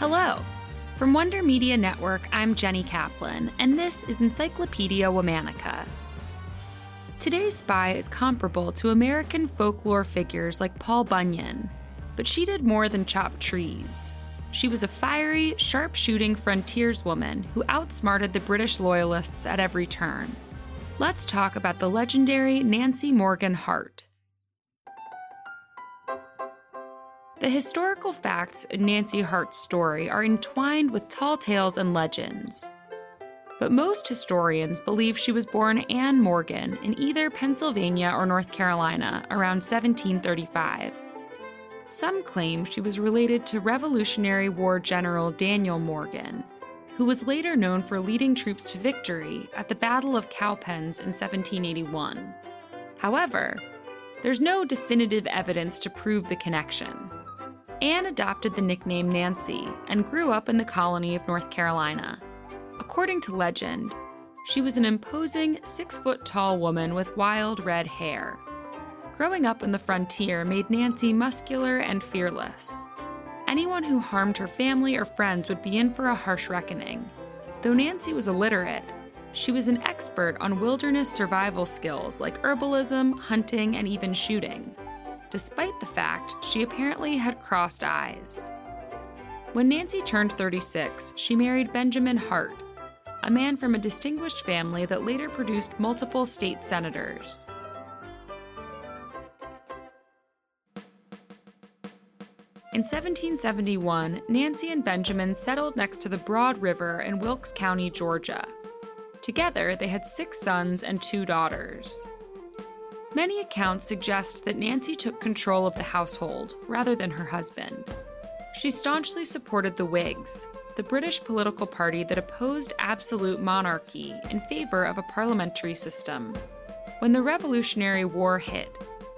Hello. From Wonder Media Network, I'm Jenny Kaplan, and this is Encyclopedia Womannica. Today's spy is comparable to American folklore figures like Paul Bunyan, but she did more than chop trees. She was a fiery, sharp shooting frontierswoman who outsmarted the British Loyalists at every turn. Let's talk about the legendary Nancy Morgan Hart. The historical facts in Nancy Hart's story are entwined with tall tales and legends. But most historians believe she was born Anne Morgan in either Pennsylvania or North Carolina around 1735. Some claim she was related to Revolutionary War General Daniel Morgan, who was later known for leading troops to victory at the Battle of Cowpens in 1781. However, there's no definitive evidence to prove the connection. Anne adopted the nickname Nancy and grew up in the colony of North Carolina. According to legend, she was an imposing six foot tall woman with wild red hair. Growing up in the frontier made Nancy muscular and fearless. Anyone who harmed her family or friends would be in for a harsh reckoning. Though Nancy was illiterate, she was an expert on wilderness survival skills like herbalism, hunting, and even shooting despite the fact she apparently had crossed eyes. When Nancy turned 36, she married Benjamin Hart, a man from a distinguished family that later produced multiple state senators. In 1771, Nancy and Benjamin settled next to the Broad River in Wilkes County, Georgia. Together, they had six sons and two daughters. Many accounts suggest that Nancy took control of the household rather than her husband. She staunchly supported the Whigs, the British political party that opposed absolute monarchy in favor of a parliamentary system. When the Revolutionary War hit,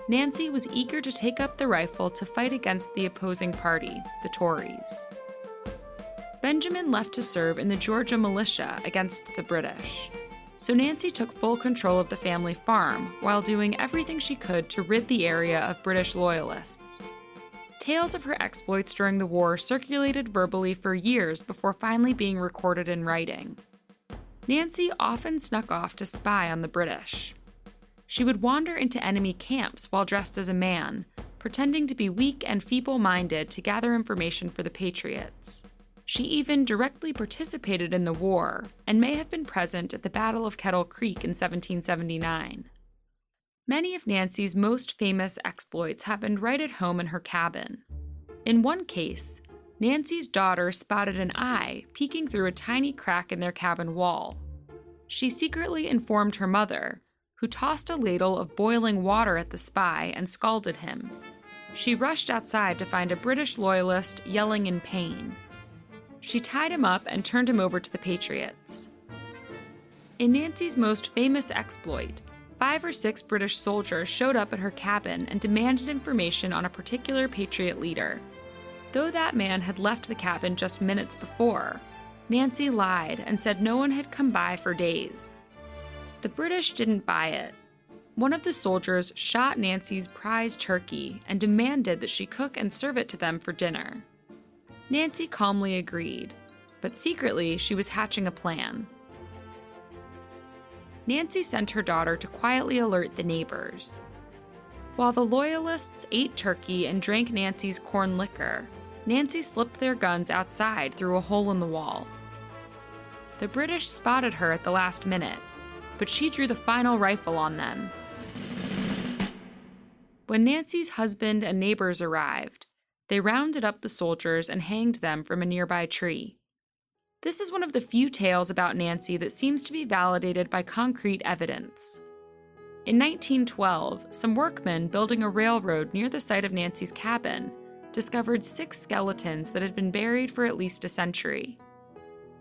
Nancy was eager to take up the rifle to fight against the opposing party, the Tories. Benjamin left to serve in the Georgia militia against the British so Nancy took full control of the family farm while doing everything she could to rid the area of British loyalists. Tales of her exploits during the war circulated verbally for years before finally being recorded in writing. Nancy often snuck off to spy on the British. She would wander into enemy camps while dressed as a man, pretending to be weak and feeble minded to gather information for the Patriots. She even directly participated in the war and may have been present at the Battle of Kettle Creek in 1779. Many of Nancy's most famous exploits happened right at home in her cabin. In one case, Nancy's daughter spotted an eye peeking through a tiny crack in their cabin wall. She secretly informed her mother, who tossed a ladle of boiling water at the spy and scalded him. She rushed outside to find a British loyalist yelling in pain she tied him up and turned him over to the Patriots. In Nancy's most famous exploit, five or six British soldiers showed up at her cabin and demanded information on a particular Patriot leader. Though that man had left the cabin just minutes before, Nancy lied and said no one had come by for days. The British didn't buy it. One of the soldiers shot Nancy's prize turkey and demanded that she cook and serve it to them for dinner. Nancy calmly agreed, but secretly she was hatching a plan. Nancy sent her daughter to quietly alert the neighbors. While the Loyalists ate turkey and drank Nancy's corn liquor, Nancy slipped their guns outside through a hole in the wall. The British spotted her at the last minute, but she drew the final rifle on them. When Nancy's husband and neighbors arrived, they rounded up the soldiers and hanged them from a nearby tree. This is one of the few tales about Nancy that seems to be validated by concrete evidence. In 1912, some workmen building a railroad near the site of Nancy's cabin discovered six skeletons that had been buried for at least a century.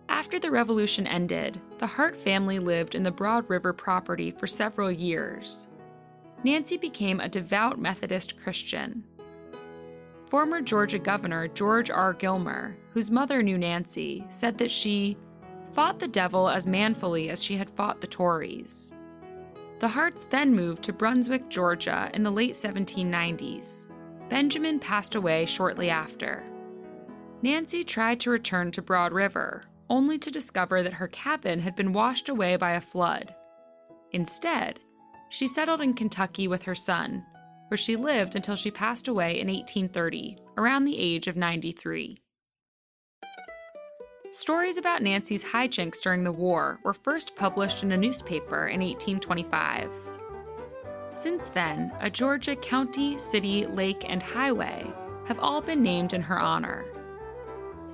After the revolution ended, the Hart family lived in the Broad River property for several years. Nancy became a devout Methodist Christian Former Georgia Governor George R. Gilmer, whose mother knew Nancy, said that she fought the devil as manfully as she had fought the Tories. The Harts then moved to Brunswick, Georgia in the late 1790s. Benjamin passed away shortly after. Nancy tried to return to Broad River, only to discover that her cabin had been washed away by a flood. Instead, she settled in Kentucky with her son, where she lived until she passed away in 1830, around the age of 93. Stories about Nancy's hijinks during the war were first published in a newspaper in 1825. Since then, a Georgia county, city, lake, and highway have all been named in her honor.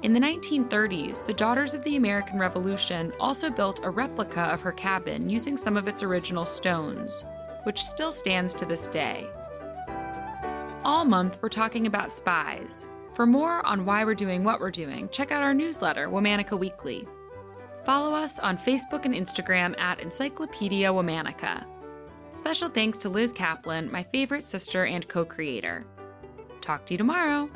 In the 1930s, the Daughters of the American Revolution also built a replica of her cabin using some of its original stones, which still stands to this day. All month, we're talking about spies. For more on why we're doing what we're doing, check out our newsletter, Womannica Weekly. Follow us on Facebook and Instagram at Encyclopedia Womannica. Special thanks to Liz Kaplan, my favorite sister and co creator. Talk to you tomorrow.